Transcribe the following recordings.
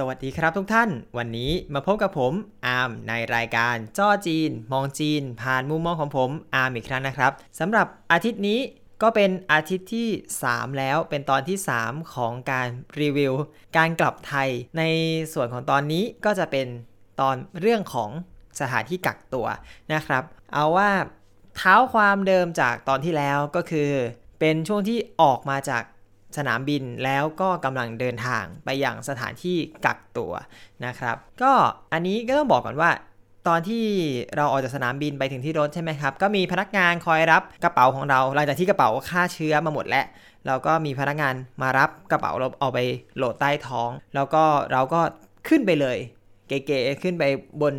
สวัสดีครับทุกท่าน วันนี้มาพบกับผมอาร์มในรายการจ้อจีน มองจีน ผ่านมุมมองของผมอาร์มอีกครั้งนะครับสำหรับอาทิตย์นี้ก็เป็นอาทิตย์ที่ 3 แล้วเป็นตอนที่ 3 ของการรีวิว การกลับไทย ในส่วนของตอนนี้ก็จะเป็นตอนเรื่องของสถานที่กักตัวนะครับ เอาว่าเท้าความเดิมจากตอนที่แล้วก็คือ เป็นช่วงที่ออกมาจาก สนามบินแล้วก็กำลังเดินทางไปยังสถานที่กักตัวนะครับ ก็อันนี้ก็ต้องบอกก่อนว่า ตอนที่เราออกจากสนามบินไปถึงที่รถใช่ไหมครับ ก็มีพนักงานคอยรับกระเป๋าของเราหลังจากที่กระเป๋าฆ่าเชื้อมาหมดแล้วเราก็มีพนักงานมารับกระเป๋าเราเอาไปโหลดใต้ท้อง แล้วก็เราก็ขึ้นไปเลย เก๋ๆขึ้นไปบน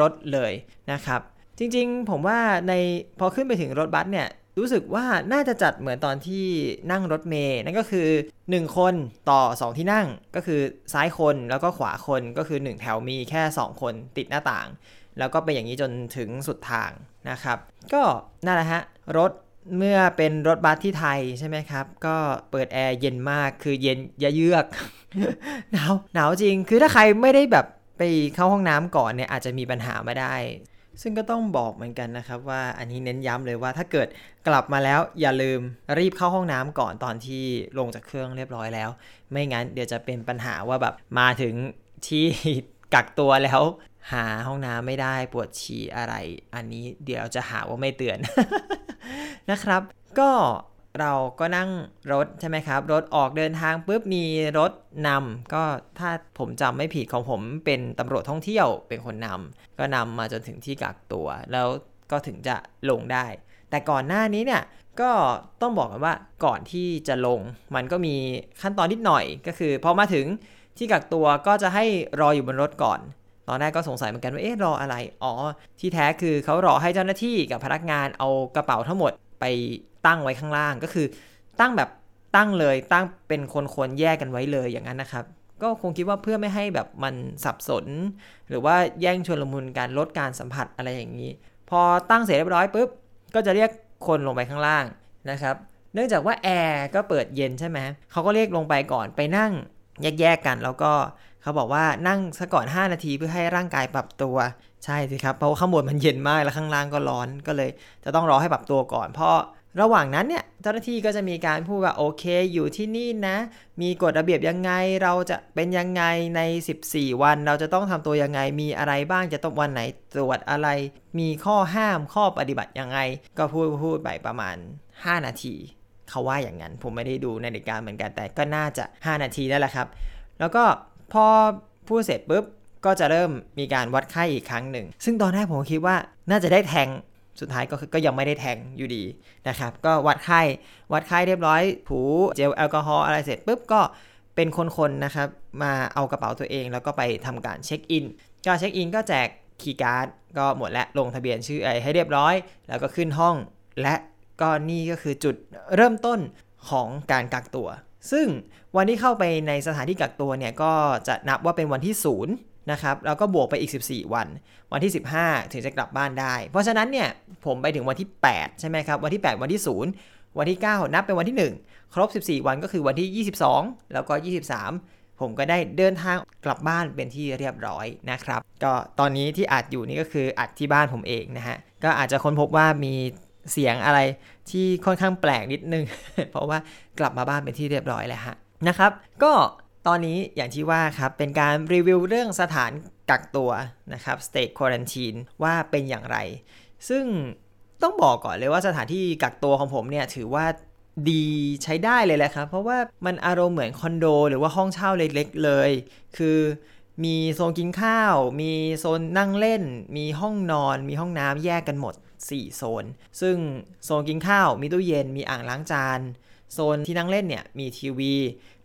รถเลยนะครับ จริงๆ ผมว่าในพอขึ้นไปถึงรถบัสเนี่ย รู้สึกว่าน่าจะจัดเหมือนตอนที่นั่งรถเมย์นั่นก็คือ 1 คนต่อ 2 ที่นั่งก็คือซ้ายคนแล้วก็ขวาคนก็คือ 1 แถวมีแค่ 2 คนติดหน้าต่าง แล้วก็เป็นอย่างนี้จนถึงสุดทางนะครับ ก็นั่นแหละฮะรถเมื่อเป็นรถบัสที่ไทยใช่ไหมครับ ก็เปิดแอร์เย็นมากคือเย็นยะเยือกหนาวหนาวจริงคือถ้าใครไม่ได้แบบไปเข้าห้องน้ำก่อนเนี่ยอาจจะมีปัญหามาได้ ซึ่งก็ต้องบอกเหมือนกันนะครับว่าอันนี้เน้นย้ำเลยว่าถ้าเกิดกลับมาแล้วอย่าลืมรีบเข้าห้องน้ำก่อนตอนที่ลงจากเครื่องเรียบร้อยแล้ว ไม่งั้นเดี๋ยวจะเป็นปัญหาว่าแบบมาถึงที่กักตัวแล้ว หาห้องน้ำไม่ได้ปวดฉี่อะไร อันนี้เดี๋ยวจะหาว่าไม่เตือนนะครับ ก็ เราก็นั่งรถใช่ไหมครับ รถออกเดินทางปุ๊บมีรถนำก็ถ้าผมจำไม่ผิดของผมเป็นตำรวจท่องเที่ยวเป็นคนนำก็นำมาจนถึงที่กักตัว แล้วก็ถึงจะลงได้ แต่ก่อนหน้านี้เนี่ยก็ต้องบอกกันว่าก่อนที่จะลง มันก็มีขั้นตอนนิดหน่อยก็คือพอมาถึงที่กักตัวก็จะให้รออยู่บนรถก่อน ตอนแรกก็สงสัยเหมือนกันว่าเอ๊ะรออะไร อ๋อ ที่แท้คือเขารอให้เจ้าหน้าที่กับพนักงานเอากระเป๋าทั้งหมดไป ตั้งไว้ข้างล่างก็คือตั้งแบบตั้งเลยตั้งเป็นคนๆแยกกันไว้เลยอย่างนั้นนะครับ ก็คงคิดว่าเพื่อไม่ให้แบบมันสับสน หรือว่าแย่งชวนละมุนการลดการสัมผัสอะไรอย่างนี้ พอตั้งเสร็จเรียบร้อยปุ๊บก็จะเรียกคนลงไปข้างล่างนะครับเนื่องจากว่าแอร์ก็เปิดเย็นใช่ไหมเขาก็เรียกลงไปก่อนไปนั่งแยกๆกันแล้วก็เขาบอกว่านั่งซะก่อน 5 นาทีเพื่อให้ร่างกายปรับตัวใช่สิครับเพราะว่าข้างบนมันเย็นมากแล้วข้างล่างก็ร้อนก็เลย จะต้องรอให้ปรับตัวก่อนเพราะ ระหว่างนั้นเนี่ยเจ้าหน้าที่ก็จะมีการพูดว่าโอเคอยู่ที่นี่นะ มีกฎระเบียบยังไงเราจะเป็นยังไงใน 14 วัน เราจะต้องทำตัวยังไงมีอะไรบ้างจะต้องวันไหนตรวจอะไร มีข้อห้ามข้อปฏิบัติยังไง ก็พูดพูดไปประมาณ 5 นาที เขาว่าอย่างนั้น ผมไม่ได้ดูนาฬิกาเหมือนกันแต่ก็น่าจะ 5 นาทีนั่นแหละครับ แล้วก็พอพูดเสร็จปุ๊บก็จะเริ่มมีการวัดไข้อีกครั้งหนึ่ง ซึ่งตอนแรกผมคิดว่าน่าจะได้แทง สุดท้ายก็ก็ยังไม่ได้แทงอยู่ดีนะครับ ก็วัดไข้วัดไข้เรียบร้อย ถูเจลแอลกอฮอล์อะไรเสร็จปุ๊บก็เป็นคนๆนะครับ มาเอากระเป๋าตัวเอง แล้วก็ไปทำการเช็คอินก็เช็คอินก็แจกคีย์การ์ดก็หมดแล้วลงทะเบียนชื่ออะไรให้เรียบร้อย แล้วก็ขึ้นห้อง และก็นี่ก็คือจุดเริ่มต้นของการกักตัว ซึ่งวันที่เข้าไปในสถานที่กักตัวเนี่ยก็จะนับว่าเป็นวันที่ศูนย์ นะครับแล้วก็บวกไปอีก 14 วัน วันที่ 15 ถึงจะกลับบ้านได้ เพราะฉะนั้นเนี่ยผมไปถึงวันที่ 8 ใช่ไหมครับ วันที่ 8 วันที่ 0 วันที่ 9 นับเป็นวันที่ 1 ครบ 14 วันก็คือวันที่ 22 แล้วก็ 23 ผมก็ได้เดินทางกลับบ้านเป็นที่เรียบร้อยนะครับ ก็ตอนนี้ที่อัดอยู่นี่ก็คืออัดที่บ้านผมเองนะฮะ ก็อาจจะค้นพบว่ามีเสียงอะไรที่ค่อนข้างแปลกนิดนึง เพราะว่ากลับมาบ้านเป็นที่เรียบร้อยแล้วฮะนะครับ ก็ ตอนนี้อย่างที่ว่าครับ เป็นการรีวิวเรื่องสถานกักตัวนะครับ state quarantine ว่าเป็นอย่างไร ซึ่งต้องบอกก่อนเลยว่าสถานที่กักตัวของผมเนี่ยถือว่าดีใช้ได้เลยแหละครับ เพราะว่ามันอารมณ์เหมือนคอนโด หรือว่าห้องเช่าเล็กๆเลย คือมีโซนกินข้าว มีโซนนั่งเล่น มีห้องนอน มีห้องน้ำแยกกันหมด 4 โซน ซึ่งโซนกินข้าว มีตู้เย็น มีอ่างล้างจาน โซนที่นั่งเล่นเนี่ยมีทีวี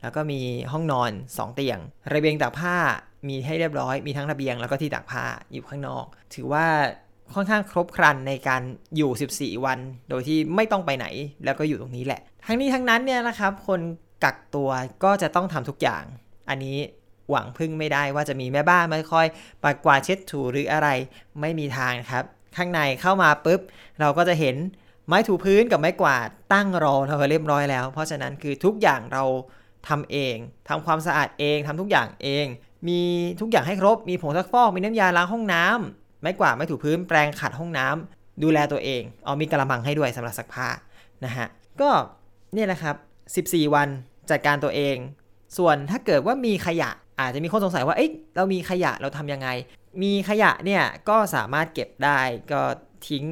แล้วก็มีห้องนอน 2 เตียง ระเบียงตากผ้ามีให้เรียบร้อย มีทั้งระเบียงแล้วก็ที่ตากผ้าอยู่ข้างนอก ถือว่าค่อนข้างครบครันในการอยู่ 14 วัน โดยที่ไม่ต้องไปไหนแล้วก็อยู่ตรงนี้แหละ ทั้งนี้ทั้งนั้นเนี่ยนะครับ คนกักตัวก็จะต้องทำทุกอย่าง อันนี้หวังพึ่งไม่ได้ว่าจะมีแม่บ้านมาคอยปัดกวาดเช็ดถูหรืออะไรไม่มีทางครับ ข้างในเข้ามาปุ๊บ เราก็จะเห็น ไม้ถูพื้นกับไม้กวาดตั้งรอเราเรียบร้อยแล้ว เพราะฉะนั้นคือทุกอย่างเราทำเองทำความสะอาดเองทำทุกอย่างเอง มีทุกอย่างให้ครบ มีผงซักฟอก มีน้ำยาล้างห้องน้ำไม้กวาดไม้ถูพื้นแปรงขัดห้องน้ำดูแลตัวเอง เอามีกระมังให้ด้วยสำหรับซักผ้านะฮะ ก็เนี่ยแหละครับ 14 วันจัดการตัวเอง ส่วนถ้าเกิดว่ามีขยะอาจจะมีคนสงสัยว่า เอ๊ะเรามีขยะเราทำยังไง มีขยะเนี่ยก็สามารถเก็บได้ก็ทิ้ง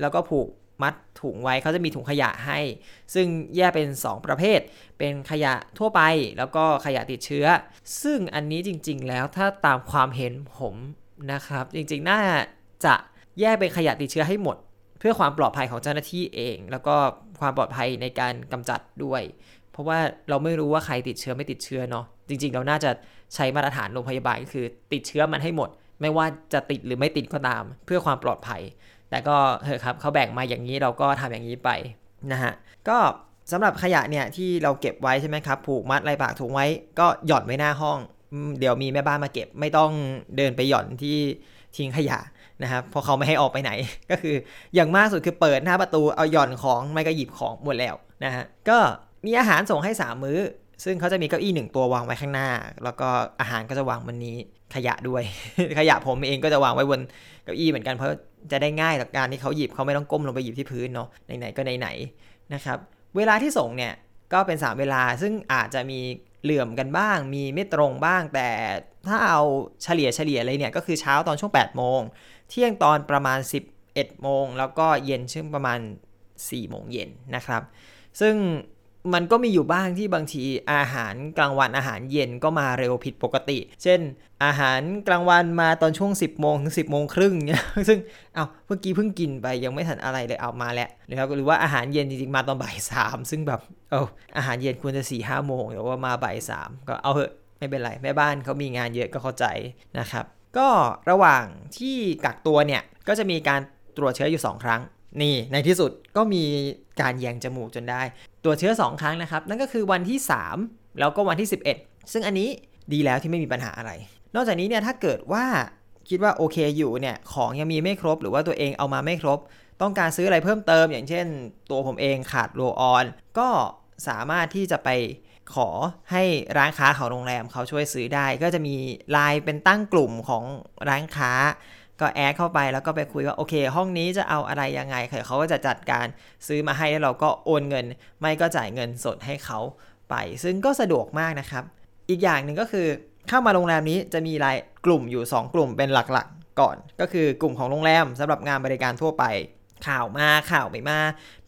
แล้วก็ผูก มัดถุงไว้เขาจะมีถุงขยะให้ ซึ่งแยกเป็น 2 ประเภท เป็นขยะทั่วไปแล้วก็ขยะติดเชื้อ ซึ่งอันนี้จริง ๆ แล้วถ้าตามความเห็นผมนะครับ จริงๆ น่าจะแยกเป็นขยะติดเชื้อให้หมด เพื่อความปลอดภัยของเจ้าหน้าที่เอง แล้วก็ความปลอดภัยในการกำจัดด้วย เพราะว่าเราไม่รู้ว่าใครติดเชื้อไม่ติดเชื้อเนาะจริง ๆ เราน่าจะใช้มาตรฐานโรงพยาบาลก็คือ ติดเชื้อมันให้หมด ไม่ว่าจะติดหรือไม่ติดก็ตาม เพื่อความปลอดภัย แต่ก็เถอะครับเขาแบ่งมาอย่างนี้เราก็ทำอย่างนี้ไปนะฮะก็สำหรับขยะเนี่ยที่เราเก็บไว้ใช่ไหมครับผูกมัดลายปากถุงไว้ ก็หย่อนไว้หน้าห้อง เดี๋ยวมีแม่บ้านมาเก็บ ไม่ต้องเดินไปหย่อนที่ทิ้งขยะนะครับเพราะเขาไม่ให้ออกไปไหน ก็คืออย่างมากสุดคือเปิดหน้าประตูเอาหย่อนของไม่ก็หยิบของหมดแล้วนะฮะก็มีอาหารส่งให้ 3 มื้อ ซึ่งเขาจะมีเก้าอี้หนึ่งตัววางไว้ข้างหน้า แล้วก็อาหารก็จะวางบนนี้ ขยะด้วย ขยะผมเองก็จะวางไว้บนเก้าอี้เหมือนกันเพราะจะได้ง่ายต่อการที่เขาหยิบเขาไม่ต้องก้มลงไปหยิบที่พื้นเนาะไหนๆก็ไหนๆนะครับเวลาที่ส่งเนี่ยก็เป็น 3 เวลาซึ่งอาจจะมีเหลื่อมกันบ้าง มีไม่ตรงบ้าง แต่ถ้าเอาเฉลี่ยเฉลี่ยเลยเนี่ยก็คือเช้าตอนช่วง 8 โมง เที่ยงตอนประมาณ 11 โมง แล้วก็เย็นช่วงประมาณ 4 โมงเย็นนะครับ ซึ่ง มันก็มีอยู่บ้างที่บางทีอาหารกลางวันอาหารเย็นก็มาเร็วผิดปกติ เช่น อาหารกลางวันมาตอนช่วง 10โมงถึง10โมงครึ่งเนี่ยซึ่งเอาเมื่อกี้เพิ่งกินไปยังไม่ทันอะไรเลยเอามาแล้วนะครับหรือว่าอาหารเย็นจริงๆมาตอนบ่ายสามซึ่งแบบเอออาหารเย็นควรจะ4ี่ห้าโมงแต่ว่ามาบ่ายสามก็เอาเถอะไม่เป็นไรแม่บ้านเขามีงานเยอะก็เข้าใจนะครับ ก็ระหว่างที่กักตัวเนี่ยก็จะมีการตรวจเชื้ออยู่ 2 ครั้งนี่ในที่สุดก็มีการแยงจมูกจนได้ ตรวจเชื้อ 2 ครั้งนะครับ นั่นก็คือวันที่ 3 แล้วก็วันที่ 11 ซึ่งอันนี้ดีแล้วที่ไม่มีปัญหาอะไร นอกจากนี้เนี่ยถ้าเกิดว่าคิดว่าโอเคอยู่เนี่ยของยังมีไม่ครบ หรือว่าตัวเองเอามาไม่ครบ ต้องการซื้ออะไรเพิ่มเติม อย่างเช่น ตัวผมเองขาดโรออน ก็สามารถที่จะไปขอให้ร้านค้าของโรงแรมเขาช่วยซื้อได้ ก็จะมีไลน์เป็นตั้งกลุ่มของร้านค้า ก็แอดเข้าไปแล้วก็ไปคุยว่าโอเค ห้องนี้จะเอาอะไรยังไงเขาก็จะจัดการซื้อมาให้แล้วเราก็โอนเงิน ไม่ก็จ่ายเงินสดให้เขาไป ซึ่งก็สะดวกมากนะครับ อีกอย่างหนึ่งก็คือเข้ามาโรงแรมนี้จะมีรายกลุ่มอยู่ 2 กลุ่มเป็นหลักๆ ก่อน ก็คือกลุ่มของโรงแรมสำหรับงานบริการทั่วไป ข่าวมาข่าวไม่มา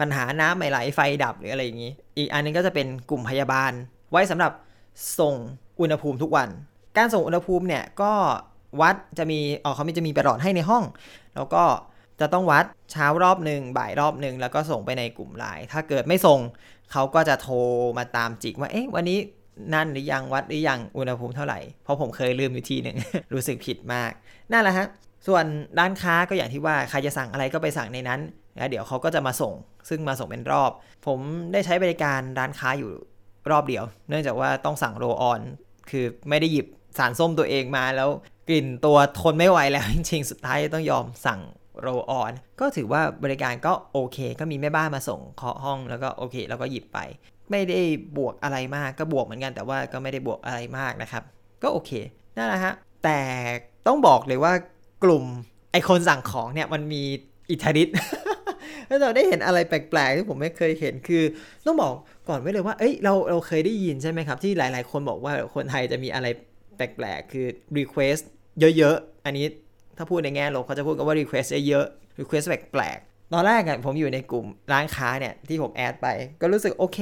ปัญหาน้ำไม่ไหลไฟดับหรืออะไรอย่างนี้ อีกอันนึงก็จะเป็นกลุ่มพยาบาล ไว้สำหรับส่งอุณหภูมิทุกวัน การส่งอุณหภูมิเนี่ยก็ วัดจะมีอ๋อเขามีจะมีประหลอดให้ในห้อง แล้วก็จะต้องวัดเช้ารอบหนึ่งบ่ายรอบหนึ่งแล้วก็ส่งไปในกลุ่มไลน์ถ้าเกิดไม่ส่งเขาก็จะโทรมาตามจิกว่าเอ๊ะวันนี้นั่นหรือยังวัดหรือยังอุณหภูมิเท่าไหร่ เพราะผมเคยลืมอยู่ทีหนึ่ง รู้สึกผิดมากนั่นแหละฮะส่วนร้านค้าก็อย่างที่ว่าใครจะสั่งอะไรก็ไปสั่งในนั้นแล้วเดี๋ยวเขาก็จะมาส่ง ซึ่งมาส่งเป็นรอบ ผมได้ใช้บริการร้านค้าอยู่รอบเดียว เนื่องจากว่าต้องสั่งโรออน คือไม่ได้หยิบสารส้มตัวเองมาแล้ว กลิ่นตัวทนไม่ไหวแล้วจริงๆ สุดท้ายต้องยอมสั่งโรออน ก็ถือว่าบริการก็โอเค ก็มีแม่บ้านมาส่งเคาะห้องแล้วก็โอเค แล้วก็หยิบไป ไม่ได้บวกอะไรมากก็บวกเหมือนกันแต่ว่าก็ไม่ได้บวกอะไรมากนะครับ ก็โอเคนั่นแหละฮะแต่ต้องบอกเลยว่ากลุ่มไอคนสั่งของเนี่ยมันมีอิทธิฤทธิ์แล้วเราได้เห็นอะไรแปลกๆที่ผมไม่เคยเห็นคือ ต้องบอกก่อนไว้เลยว่าเอ้ยเราเราเคยได้ยินใช่ไหมครับ ที่หลายๆ คนบอกว่าคนไทยจะมีอะไรแปลกๆ คือ request เยอะๆ อันนี้ถ้าพูดในแง่ลบเขาจะพูดกันว่า request เยอะๆ request แปลกๆ ตอนแรกอะผมอยู่ในกลุ่มร้านค้าเนี่ยที่ผมแอดไป ก็รู้สึกโอเค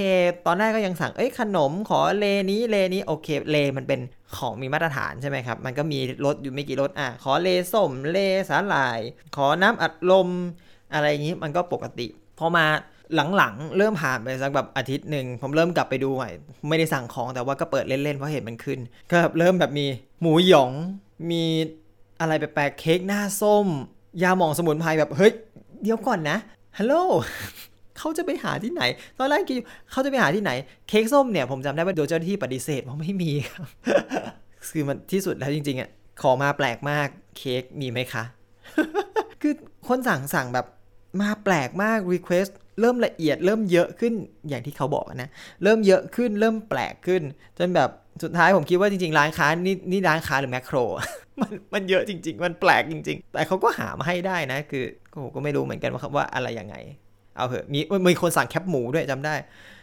ตอนแรกก็ยังสั่งเอ้ยขนมขอเลนี้เลนี้โอเคเลมันเป็นของมีมาตรฐานใช่ไหมครับ มันก็มีรสอยู่ไม่กี่รสอะขอเลส้มเลสาหร่าย ขอน้ำอัดลม อะไรอย่างนี้มันก็ปกติ พอมาหลังๆ เริ่มผ่านไปสักแบบอาทิตย์หนึ่งผมเริ่มกลับไปดูใหม่ไม่ได้สั่งของแต่ว่าก็เปิดเล่นๆเพราะเห็นมันขึ้น ก็เริ่มแบบมีหมูหยอง มีอะไรแปลกๆเค้กหน้าส้ม ยาหม่องสมุนไพรแบบเฮ้ยเดี๋ยวก่อนนะฮัลโหลเขาจะไปหาที่ไหน ตอนแรกคิดเขาจะไปหาที่ไหน เค้กส้มเนี่ยผมจำได้ว่าโดยเจ้าหน้าที่ปฏิเสธว่าไม่มีครับคือมันที่สุดแล้วจริงๆอะขอมาแปลกมากเค้กมีไหมคะ คือคนสั่งสั่งแบบมาแปลกมาก request เริ่มละเอียดเริ่มเยอะขึ้นอย่างที่เขาบอกนะ เริ่มเยอะขึ้นเริ่มแปลกขึ้น จนแบบ สุดท้ายผมคิดว่าจริงๆ ร้านค้านี่นี่ร้านค้าหรือแมคโคร มันมันเยอะจริง ๆ มันแปลกจริง ๆ แต่เขาก็หามาให้ได้นะ คือผมก็ไม่รู้เหมือนกันว่าว่าอะไรยังไง เอาเหอะมีมีคนสั่งแคปหมูด้วยจำได้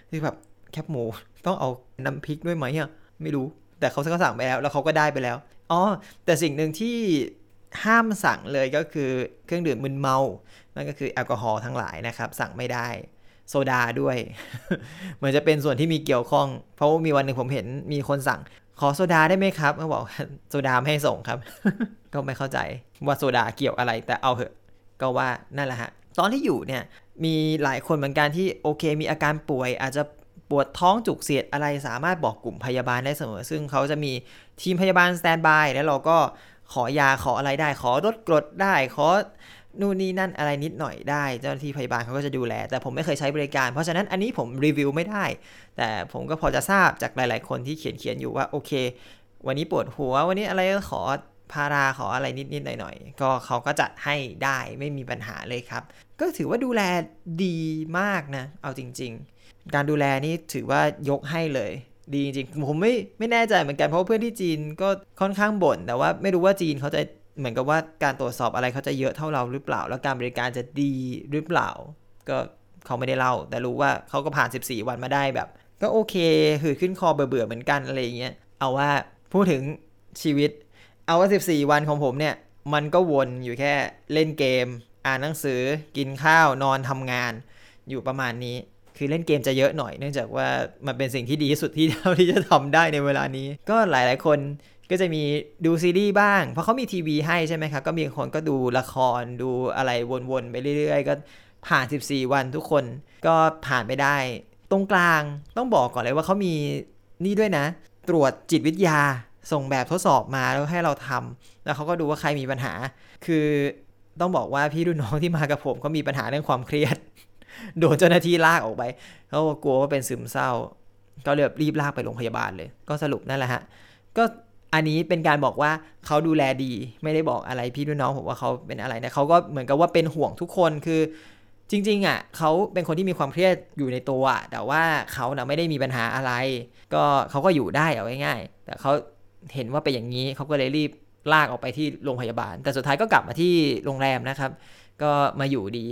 ที่แบบแคปหมูต้องเอาน้ำพริกด้วยไหมอะไม่รู้ แต่เขาก็สั่งไปแล้ว แล้วเขาก็ได้ไปแล้วอ๋อแต่สิ่งหนึ่งที่ห้ามสั่งเลยก็คือเครื่องดื่มมึนเมานั่นก็คือแอลกอฮอล์ทั้งหลายนะครับ สั่งไม่ได้ โซดาด้วย เหมือนจะเป็นส่วนที่มีเกี่ยวข้อง เพราะว่ามีวันหนึ่งผมเห็นมีคนสั่ง ขอโซดาได้ไหมครับเขาบอกโซดาไม่ให้ส่งครับ ก็ไม่เข้าใจว่าโซดาเกี่ยวอะไรแต่เอาเหอะ ก็ว่านั่นแหละฮะตอนที่อยู่เนี่ยมีหลายคนเหมือนกันที่โอเค มีอาการป่วย อาจจะปวดท้องจุกเสียดอะไรสามารถบอกกลุ่มพยาบาลได้เสมอ ซึ่งเขาจะมีทีมพยาบาล standby แล้วเราก็ขอยาขออะไรได้ ขอลดกรดได้ขอ นู่นนี่นั่นอะไรนิดหน่อยได้ เจ้าหน้าที่พยาบาลเขาก็จะดูแล แต่ผมไม่เคยใช้บริการ เพราะฉะนั้นอันนี้ผมรีวิวไม่ได้ แต่ผมก็พอจะทราบจากหลาย ๆ คนที่เขียนเขียนอยู่ว่าโอเค วันนี้ปวดหัว วันนี้อะไรก็ขอพาราขออะไรนิดๆหน่อยๆก็เขาก็จัดให้ได้ไม่มีปัญหาเลยครับ ก็ถือว่าดูแลดีมากนะ เอาจริง ๆ การดูแลนี่ถือว่ายกให้เลย ดีจริงผมไม่ไม่แน่ใจเหมือนกันเพราะเพื่อนที่จีนก็ค่อนข้างบ่นแต่ว่าไม่รู้ว่าจีนเขาจะ เหมือนกับว่าการตรวจสอบอะไรเขาจะเยอะเท่าเราหรือเปล่า แล้วการบริการจะดีหรือเปล่า ก็เขาไม่ได้เล่า แต่รู้ว่าเขาก็ผ่าน 14 วันมาได้แบบ ก็โอเคหือขึ้นคอเบื่อๆเหมือนกันอะไรเงี้ยเอาว่าพูดถึงชีวิต เอาว่า 14 วันของผมเนี่ย มันก็วนอยู่แค่เล่นเกม อ่านหนังสือกินข้าวนอนทำงาน อยู่ประมาณนี้คือเล่นเกมจะเยอะหน่อยเนื่องจากว่ามันเป็นสิ่งที่ดีที่สุดที่เท่าที่จะทำได้ในเวลานี้ ก็หลาย ๆ คน ก็จะมีดูซีรีส์บ้าง เพราะเขามีทีวีให้ใช่ไหมครับ ก็มีคนก็ดูละครดูอะไรวนๆไปเรื่อย ๆ ก็ผ่าน 14 วันทุกคนก็ผ่านไปได้ ตรงกลางต้องบอกก่อนเลยว่าเขามีนี่ด้วยนะ ตรวจจิตวิทยาส่งแบบทดสอบมาแล้วให้เราทำแล้วเขาก็ดูว่าใครมีปัญหา คือต้องบอกว่าพี่รุ่นน้องที่มากับผมเขามีปัญหาเรื่องความเครียด โดนเจ้าหน้าที่ลากออกไปเขากลัวว่าเป็นซึมเศร้า ก็เลยรีบลากไปโรงพยาบาลเลย ก็สรุปนั่นแหละฮะ ก็ อันนี้เป็นการบอกว่าเขาดูแลดี ไม่ได้บอกอะไรพี่ด้วยน้องผมว่าเขาเป็นอะไรนะเขาก็เหมือนกับว่าเป็นห่วงทุกคนคือจริงๆอะเขาเป็นคนที่มีความเครียดอยู่ในตัว แต่ว่าเขาเนะไม่ได้มีปัญหาอะไร ก็เขาก็อยู่ได้เอาง่ายๆแต่เขาเห็นว่าเป็นอย่างนี้เขาก็เลยรีบลากออกไปที่โรงพยาบาล แต่สุดท้ายก็กลับมาที่โรงแรมนะครับ ก็มาอยู่ดี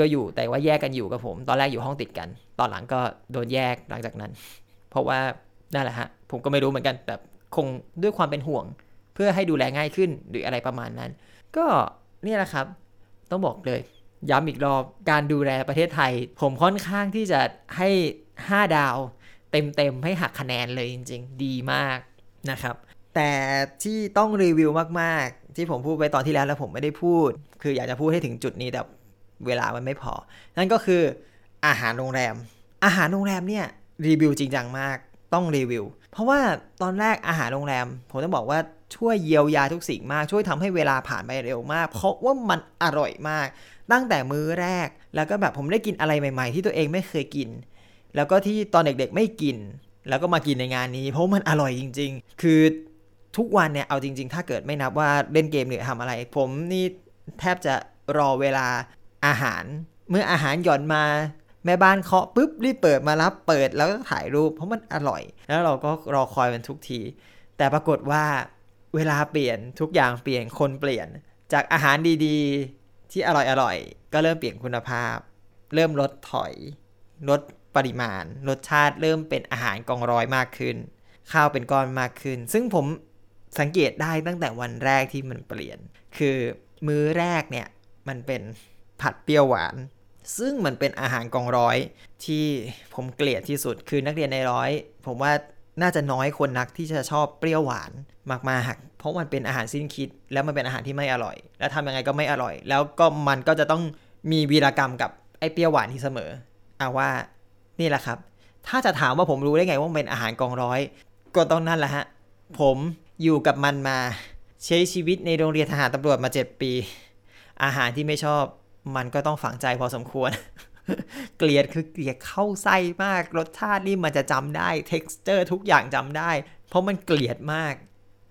ก็อยู่แต่ว่าแยกกันอยู่กับผม ตอนแรกอยู่ห้องติดกัน ตอนหลังก็โดนแยกหลังจากนั้น เพราะว่านั่นแหละฮะผมก็ไม่รู้เหมือนกัน แต่ คงด้วยความเป็นห่วง เพื่อให้ดูแลง่ายขึ้นหรืออะไรประมาณนั้น ก็นี่แหละครับ ต้องบอกเลย ย้ำอีกรอบการดูแลประเทศไทย ผมค่อนข้างที่จะให้ 5 ดาว เต็มๆให้หักคะแนนเลยจริง ๆ ดีมากนะครับ แต่ที่ต้องรีวิวมากๆ ที่ผมพูดไปตอนที่แล้วแล้วผมไม่ได้พูด คืออยากจะพูดให้ถึงจุดนี้แต่เวลามันไม่พอ นั่นก็คืออาหารโรงแรม อาหารโรงแรมเนี่ยรีวิวจริงจังมาก ต้องรีวิว เพราะว่าตอนแรกอาหารโรงแรม ผมต้องบอกว่าช่วยเยียวยาทุกสิ่งมาก ช่วยทำให้เวลาผ่านไปเร็วมาก เพราะว่ามันอร่อยมาก ตั้งแต่มื้อแรก แล้วก็แบบผมได้กินอะไรใหม่ ๆ ที่ตัวเองไม่เคยกิน แล้วก็ที่ตอนเด็กๆไม่กิน แล้วก็มากินในงานนี้ เพราะมันอร่อยจริง ๆ คือทุกวันเนี่ยเอาจริง ๆ ถ้าเกิดไม่นับว่าเล่นเกมหรือทำอะไร ผมนี่แทบจะรอเวลาอาหาร เมื่ออาหารหย่อนมา แม่บ้านเคาะปุ๊บรีบเปิดมารับเปิดแล้วก็ถ่ายรูป เพราะมันอร่อย แล้วเราก็รอคอยมันทุกที แต่ปรากฏว่าเวลาเปลี่ยนทุกอย่างเปลี่ยนคนเปลี่ยน จากอาหารดีๆ ที่อร่อยอร่อยก็เริ่มเปลี่ยนคุณภาพ เริ่มลดถอย ลดปริมาณ รสชาติเริ่มเป็นอาหารกองร้อยมากขึ้น ข้าวเป็นก้อนมากขึ้น ซึ่งผมสังเกตได้ตั้งแต่วันแรกที่มันเปลี่ยน คือมื้อแรกเนี่ยมันเป็นผัดเปรี้ยวหวาน ซึ่งมันเป็นอาหารกองร้อยที่ผมเกลียดที่สุดคือนักเรียนในร้อย ผมว่าน่าจะน้อยคนนักที่จะชอบเปรี้ยวหวานมากๆเพราะมันเป็นอาหารสิ้นคิด แล้วมันเป็นอาหารที่ไม่อร่อย แล้วทำยังไงก็ไม่อร่อย แล้วก็มันก็จะต้องมีวีรกรรมกับไอ้เปรี้ยวหวานที่เสมอเอาว่านี่แหละครับ ถ้าจะถามว่าผมรู้ได้ไงว่าเป็นอาหารกองร้อย ก็ต้องนั่นแหละฮะผมอยู่กับมันมา ใช้ชีวิตในโรงเรียนทหารตำรวจมา 7 ปี อาหารที่ไม่ชอบ มันก็ต้องฝังใจพอสมควร เกลียดคือเกลียดเข้าไส้มาก รสชาตินี่มันจะจำได้ texture ทุกอย่างจำได้ เพราะมันเกลียดมาก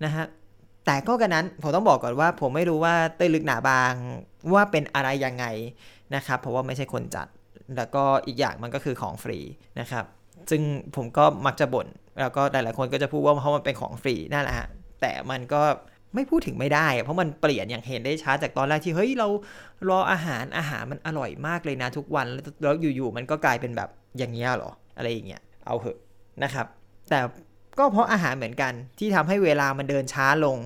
นะฮะ แต่ก็กันนั้น ผมต้องบอกก่อนว่า ผมไม่รู้ว่าเต้ยลึกหนาบางว่าเป็นอะไรยังไงนะครับ เพราะว่าไม่ใช่คนจัด แล้วก็อีกอย่างมันก็คือของฟรีนะครับ ซึ่งผมก็มักจะบ่น แล้วก็หลายๆคนก็จะพูดว่าเพราะมันเป็นของฟรีนั่นแหละฮะ แต่มันก็ ไม่พูดถึงไม่ได้ เพราะมันเปลี่ยนอย่างเห็นได้ชัดจากตอนแรกที่เฮ้ยเรารออาหารอาหารมันอร่อยมากเลยนะทุกวันแล้วอยู่ๆมันก็กลายเป็นแบบอย่างเงี้ยหรออะไรอย่างเงี้ยเอาเหอะนะครับ แต่ก็เพราะอาหารเหมือนกันที่ทำให้เวลามันเดินช้าลง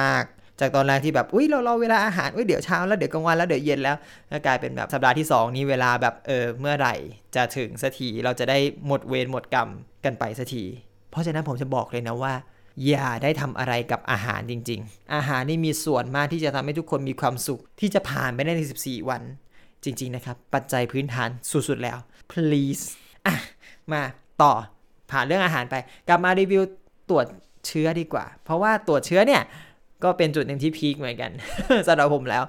มาก ๆ จากตอนแรกที่แบบอุ้ยเรารอเวลาอาหารอุ้ยเดี๋ยวเช้าแล้วเดี๋ยวกลางวันแล้วเดี๋ยวเย็นแล้วก็กลายเป็นแบบสัปดาห์ที่ 2 นี้เวลาแบบเออเมื่อไหร่จะถึงสักทีเราจะได้หมดเวรหมดกรรมกันไปสักทีเพราะฉะนั้นผมจะบอกเลยนะว่า อย่าได้ทำอะไรกับอาหารจริง ๆ อาหารนี่มีส่วนมากที่จะทำให้ทุกคนมีความสุข ที่จะผ่านไปได้ใน 14 วัน จริง ๆ นะครับ ปัจจัยพื้นฐานสุดๆแล้ว please อะมาต่อผ่านเรื่องอาหารไป กลับมารีวิวตรวจเชื้อดีกว่า เพราะว่าตรวจเชื้อเนี่ยก็เป็นจุดหนึ่งที่พีคเหมือนกันสำหรับผมแล้ว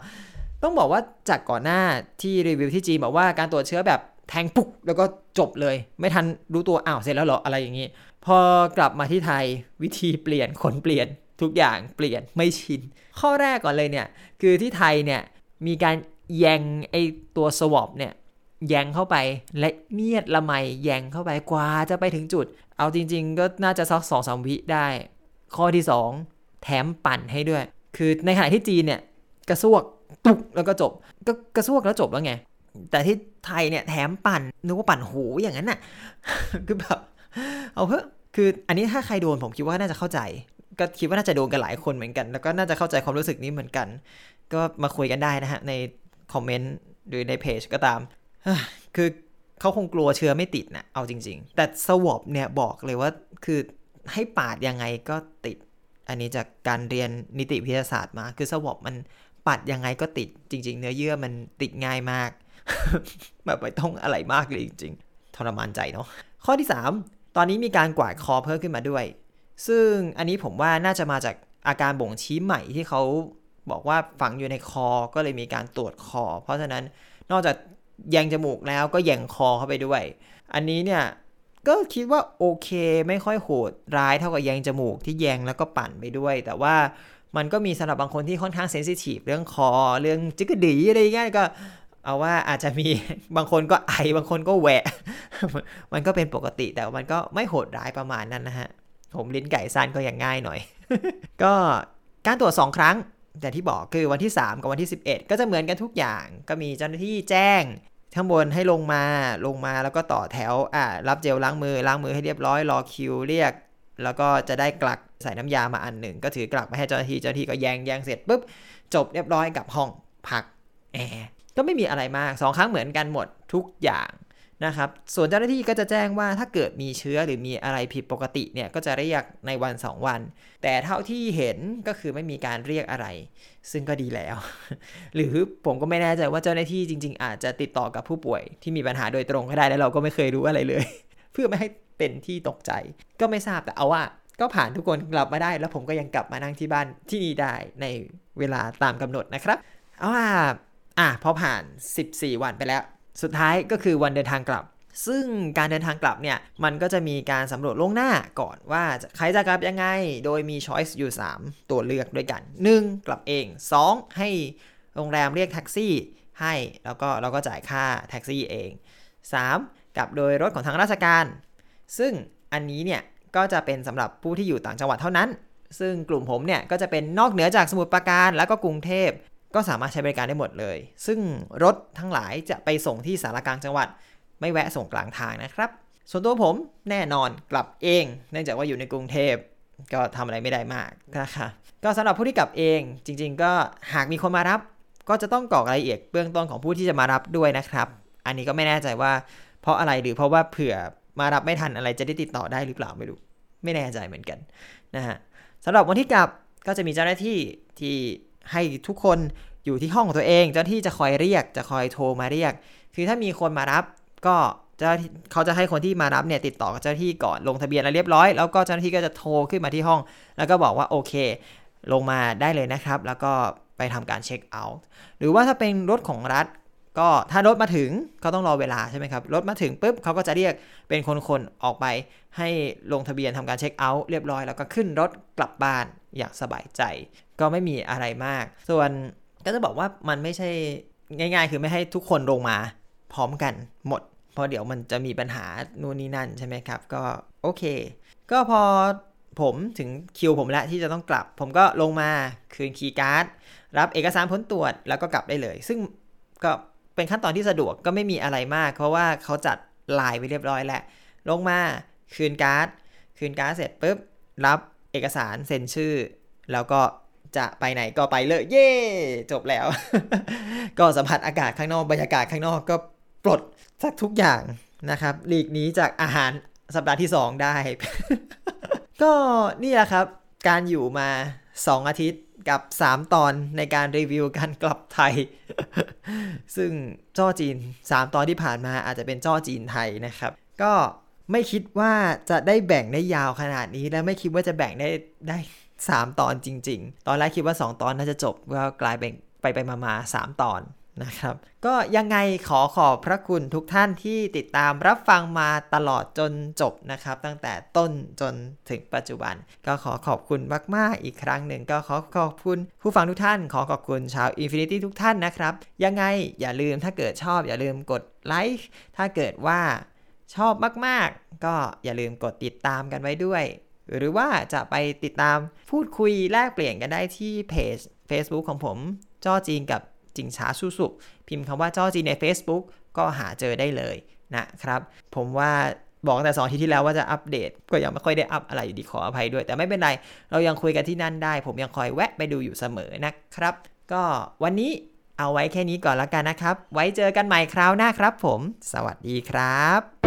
ต้องบอกว่าจากก่อนหน้าที่รีวิวที่จีนบอกว่าการตรวจเชื้อแบบแทงปุ๊กแล้วก็จบเลย ไม่ทันรู้ตัวอ้าวเสร็จแล้วเหรออะไรอย่างนี้ พอกลับมาที่ไทยวิธีเปลี่ยนคนเปลี่ยนทุกอย่างเปลี่ยนไม่ชิน ข้อแรกก่อนเลยเนี่ย คือที่ไทยเนี่ยมีการแยงไอตัวสวอปเนี่ยแยงเข้าไปและเมียดละไมแยงเข้าไปกว่าจะไปถึงจุด เอาจริง ๆ ก็น่าจะสักสองสามวิได้ ข้อที่ 2 แถมปั่นให้ด้วย คือในขณะที่จีนเนี่ยกระซวกตุกแล้วก็จบก็กระซวกแล้วจบแล้วไง แต่ที่ไทยเนี่ยแถมปั่นนึกว่าปั่นหูอย่างนั้นน่ะคือแบบเอาเพื่อ คืออันนี้ถ้าใครโดนผมคิดว่าน่าจะเข้าใจ ก็คิดว่าน่าจะโดนกันหลายคนเหมือนกัน แล้วก็น่าจะเข้าใจความรู้สึกนี้เหมือนกัน ก็มาคุยกันได้นะฮะในคอมเมนต์หรือในเพจก็ตามคือเขาคงกลัวเชื้อไม่ติดนะเอาจริง ๆ แต่สวอปเนี่ยบอกเลยว่าคือให้ปาดยังไงก็ติด อันนี้จากการเรียนนิติวิทยาศาสตร์มา คือสวอปมันปัดยังไงก็ติดจริง ๆ เนื้อเยื่อมันติดง่ายมาก แบบไม่ต้องอะไรมากเลยจริง ๆ ทรมานใจเนาะข้อที่ 3 ตอนนี้มีการกวาดคอเพิ่มขึ้นมาด้วย ซึ่งอันนี้ผมว่าน่าจะมาจากอาการบ่งชี้ใหม่ที่เขาบอกว่าฝังอยู่ในคอก็เลยมีการตรวจคอ เพราะฉะนั้นนอกจากแยงจมูกแล้วก็แยงคอเข้าไปด้วย อันนี้เนี่ยก็คิดว่าโอเคไม่ค่อยโหดร้ายเท่ากับแยงจมูกที่แยงแล้วก็ปั่นไปด้วย แต่ว่ามันก็มีสำหรับบางคนที่ค่อนข้างเซนซิทีฟเรื่องคอ เรื่องจิกกดีอะไรเงี้ยก็ เอาว่าอาจจะมีบางคนก็ไอบางคนก็แหวะ มันก็เป็นปกติแต่มันก็ไม่โหดร้ายประมาณนั้นนะฮะ ผมลิ้นไก่สั้นก็ยังง่ายหน่อย ก็การตรวจ 2 ครั้งแต่ที่บอกคือวันที่ 3 กับวันที่ 11 ก็จะเหมือนกันทุกอย่างก็มีเจ้าหน้าที่แจ้งข้างบนให้ลงมาลงมาแล้วก็ต่อแถวอ่ารับเจลล้างมือล้างมือให้เรียบร้อยรอคิวเรียก แล้วก็จะได้กลักใส่น้ำยามาอันหนึ่ง ก็ถือกลักไปให้เจ้าหน้าที่เจ้าหน้าที่ก็แยงแยงเสร็จปุ๊บจบเรียบร้อยกับห้องพักแอร์ ก็ไม่มีอะไรมากสองครั้งเหมือนกันหมดทุกอย่างนะครับ ส่วนเจ้าหน้าที่ก็จะแจ้งว่าถ้าเกิดมีเชื้อหรือมีอะไรผิดปกติเนี่ยก็จะเรียกในวัน 2 วัน แต่เท่าที่เห็นก็คือไม่มีการเรียกอะไร ซึ่งก็ดีแล้ว หรือผมก็ไม่แน่ใจว่าเจ้าหน้าที่จริง ๆ อาจจะติดต่อกับผู้ป่วยที่มีปัญหาโดยตรงก็ได้แล้วเราก็ไม่เคยรู้อะไรเลย เพื่อไม่ให้เป็นที่ตกใจ ก็ไม่ทราบแต่เอาว่าก็ผ่านทุกคนกลับมาได้ แล้วผมก็ยังกลับมานั่งที่บ้านที่นี่ได้ในเวลาตามกำหนดนะครับ เอาว่า อะพอผ่าน 14 วันไปแล้ว สุดท้ายก็คือวันเดินทางกลับ ซึ่งการเดินทางกลับเนี่ย มันก็จะมีการสำรวจล่วงหน้าก่อนว่าใครจะกลับยังไง โดยมีช้อยส์อยู่ 3 ตัวเลือกด้วยกัน 1. กลับเอง 2. ให้โรงแรมเรียกแท็กซี่ให้แล้วก็เราก็จ่ายค่าแท็กซี่เอง 3. กลับโดยรถของทางราชการ ซึ่งอันนี้เนี่ยก็จะเป็นสำหรับผู้ที่อยู่ต่างจังหวัดเท่านั้น ซึ่งกลุ่มผมเนี่ยก็จะเป็นนอกเหนือจากสมุทรปราการแล้วก็กรุงเทพ ก็สามารถใช้บริการได้หมดเลย ซึ่งรถทั้งหลายจะไปส่งที่สารกลางจังหวัด ไม่แวะส่งกลางทางนะครับ ส่วนตัวผมแน่นอนกลับเอง เนื่องจากว่าอยู่ในกรุงเทพก็ทำอะไรไม่ได้มากนะคะก็สำหรับผู้ที่กลับเองจริง ๆ ก็หากมีคนมารับ ก็จะต้องกรอกรายละเอียดเบื้องต้นของผู้ที่จะมารับด้วยนะครับ อันนี้ก็ไม่แน่ใจว่า เพราะอะไรหรือเพราะว่าเผื่อมารับไม่ทันอะไรจะได้ติดต่อได้หรือเปล่าไม่รู้ไม่แน่ใจเหมือนกันนะฮะสำหรับวันที่กลับก็จะมีเจ้าหน้าที่ที่ ให้ทุกคนอยู่ที่ห้องของตัวเอง เจ้าที่จะคอยเรียกจะคอยโทรมาเรียก คือถ้ามีคนมารับก็เจ้าเขาจะให้คนที่มารับเนี่ยติดต่อกับเจ้าที่ก่อนลงทะเบียนแล้วเรียบร้อยแล้วก็เจ้าหน้าที่ก็จะโทรขึ้นมาที่ห้อง แล้วก็บอกว่าโอเค ลงมาได้เลยนะครับ แล้วก็ไปทำการเช็คเอาท์หรือว่าถ้าเป็นรถของรัฐ ก็ถ้ารถมาถึงเขาต้องรอเวลาใช่ไหมครับ รถมาถึงปุ๊บเขาก็จะเรียกเป็นคนๆออกไปให้ลงทะเบียนทำการเช็คเอาท์เรียบร้อยแล้วก็ขึ้นรถกลับบ้านอย่างสบายใจ ก็ไม่มีอะไรมาก ส่วนก็จะบอกว่ามันไม่ใช่ง่าย ๆ คือไม่ให้ทุกคนลงมาพร้อมกันหมด เพราะเดี๋ยวมันจะมีปัญหาโน่นนี่นั่นใช่ไหมครับ ก็โอเค ก็พอผมถึงคิวผมแล้วที่จะต้องกลับ ผมก็ลงมาคืนคีย์การ์ดรับเอกสารผลตรวจแล้วก็กลับได้เลย ซึ่งก็ เป็นขั้นตอนที่สะดวกก็ไม่มีอะไรมาก เพราะว่าเขาจัดลายไว้เรียบร้อยแล้วลงมาคืนการ์ด คืนการ์ดเสร็จปุ๊บรับเอกสารเซ็นชื่อ แล้วก็จะไปไหนก็ไปเลยเย่จบแล้ว ก็สัมผัสอากาศข้างนอกบรรยากาศข้างนอกก็ปลดสักทุกอย่างนะครับหลีกนี้จากอาหารสัปดาห์ที่ 2 ได้ ก็นี่แหละครับ การอยู่มา 2 อาทิตย์กับ 3 ตอนในการรีวิวการกลับไทย ซึ่งจ้อจีน 3 ตอนที่ผ่านมาอาจจะเป็นจ้อจีนไทยนะครับ ก็ไม่คิดว่าจะได้แบ่งได้ยาวขนาดนี้ และไม่คิดว่าจะแบ่งได้ได้ 3 ตอนจริง ๆ ตอนแรกคิดว่า 2 ตอนน่าจะจบก็กลายเป็นไปไปมามา3ตอน นะครับ ก็ยังไงขอขอบพระคุณทุกท่านที่ติดตามรับฟังมาตลอดจนจบนะครับ ตั้งแต่ต้นจนถึงปัจจุบัน ก็ขอขอบคุณมาก ๆ อีกครั้งหนึ่งก็ขอขอบคุณผู้ฟังทุกท่าน ขอขอบคุณชาว Infinity ทุกท่านนะครับ ยังไงอย่าลืมถ้าเกิดชอบอย่าลืมกดไลค์ถ้าเกิดว่าชอบมาก ๆ ก็อย่าลืมกดติดตามกันไว้ด้วย หรือว่าจะไปติดตามพูดคุยแลกเปลี่ยนกันได้ที่เพจ Facebook ของผม จ้อจีนกับ จิงช้าสุสุพิมพ์คำว่าจ้อจีใน Facebook ก็หาเจอได้เลยนะครับ ผมว่าบอกแต่สองทีที่แล้วว่าจะอัปเดต ก็ยังไม่ค่อยได้อัปอะไรอยู่ดีขออภัยด้วย แต่ไม่เป็นไร เรายังคุยกันที่นั่นได้ ผมยังคอยแวะไปดูอยู่เสมอนะครับ ก็วันนี้เอาไว้แค่นี้ก่อนละกันนะครับ ไว้เจอกันใหม่คราวหน้าครับ ผม สวัสดีครับ